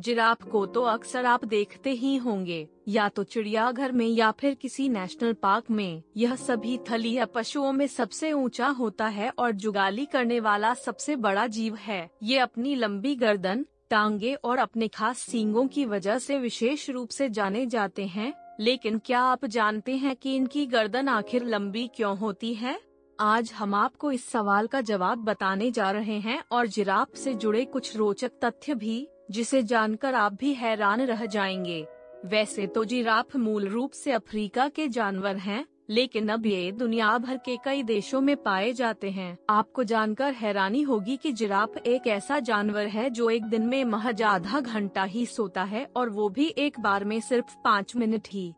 Giraffe को तो अक्सर आप देखते ही होंगे, या तो चिड़ियाघर में या फिर किसी नेशनल पार्क में, यह सभी थलीय पशुओं में सबसे ऊँचा होता है और जुगाली करने वाला सबसे बड़ा जीव है। ये अपनी लंबी गर्दन, टांगे और अपने खास सींगों की वजह से विशेष रूप से जाने जाते हैं, लेकिन क्या आप जानते हैं कि इनकी गर्दन आखिर लंबी क्यों होती है? आज हम आपको इस सवाल का जवाब बताने जा रहे हैं और जिराफ से जुड़े कुछ रोचक तथ्य भी जिसे जानकर आप भी हैरान रह जाएँगे। वैसे तो जिराफ मूल रूप से अफ्रीका के जानवर हैं, लेकिन अब ये दुनिया भर के कई देशों में पाए जाते हैं। आपको जानकर हैरानी होगी कि जिराफ एक ऐसा जानवर है जो एक दिन में महज आधा घंटा ही सोता है और वो भी एक बार में सिर्फ़ पाँच मिनट ही।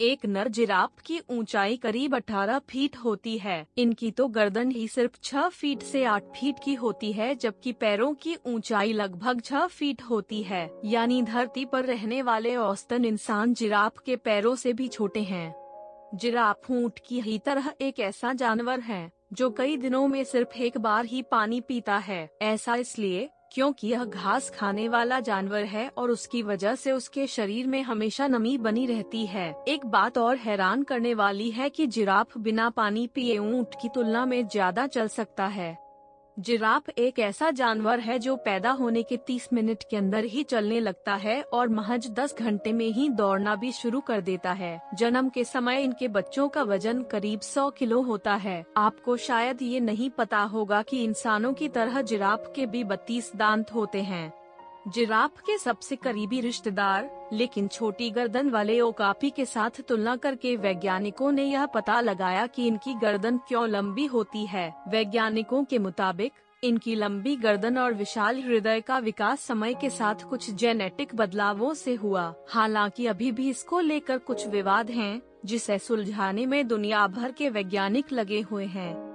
एक नर जिराफ की ऊंचाई करीब 18 फीट होती है। इनकी तो गर्दन ही सिर्फ़ 6 फीट से 8 फीट की होती है, जबकि पैरों की ऊंचाई लगभग 6 फीट होती है। यानी धरती पर रहने वाले औसतन इंसान जिराफ के पैरों से भी छोटे हैं। जिराफ ऊँट की ही तरह एक ऐसा जानवर है, जो कई दिनों में सिर्फ़ एक बार ही पानी पीता है। ऐसा इसलिए क्योंकि यह घास खाने वाला जानवर है और उसकी वजह से उसके शरीर में हमेशा नमी बनी रहती है। एक बात और हैरान करने वाली है कि जिराफ बिना पानी पिए ऊँट की तुलना में ज़्यादा चल सकता है। जिराफ एक ऐसा जानवर है जो पैदा होने के 30 मिनट के अंदर ही चलने लगता है और महज 10 घंटे में ही दौड़ना भी शुरू कर देता है। जन्म के समय इनके बच्चों का वज़न करीब 100 किलो होता है। आपको शायद ये नहीं पता होगा कि इंसानों की तरह जिराफ के भी बत्तीस दांत होते हैं। जिराफ के सबसे करीबी रिश्तेदार लेकिन छोटी गर्दन वाले ओकापी के साथ तुलना करके वैज्ञानिकों ने यह पता लगाया कि इनकी गर्दन क्यों लंबी होती है। वैज्ञानिकों के मुताबिक इनकी लंबी गर्दन और विशाल हृदय का विकास समय के साथ कुछ जेनेटिक बदलावों से हुआ। हालाँकि अभी भी इसको लेकर कुछ विवाद हैं, जिसे सुलझाने में दुनिया भर के वैज्ञानिक लगे हुए हैं।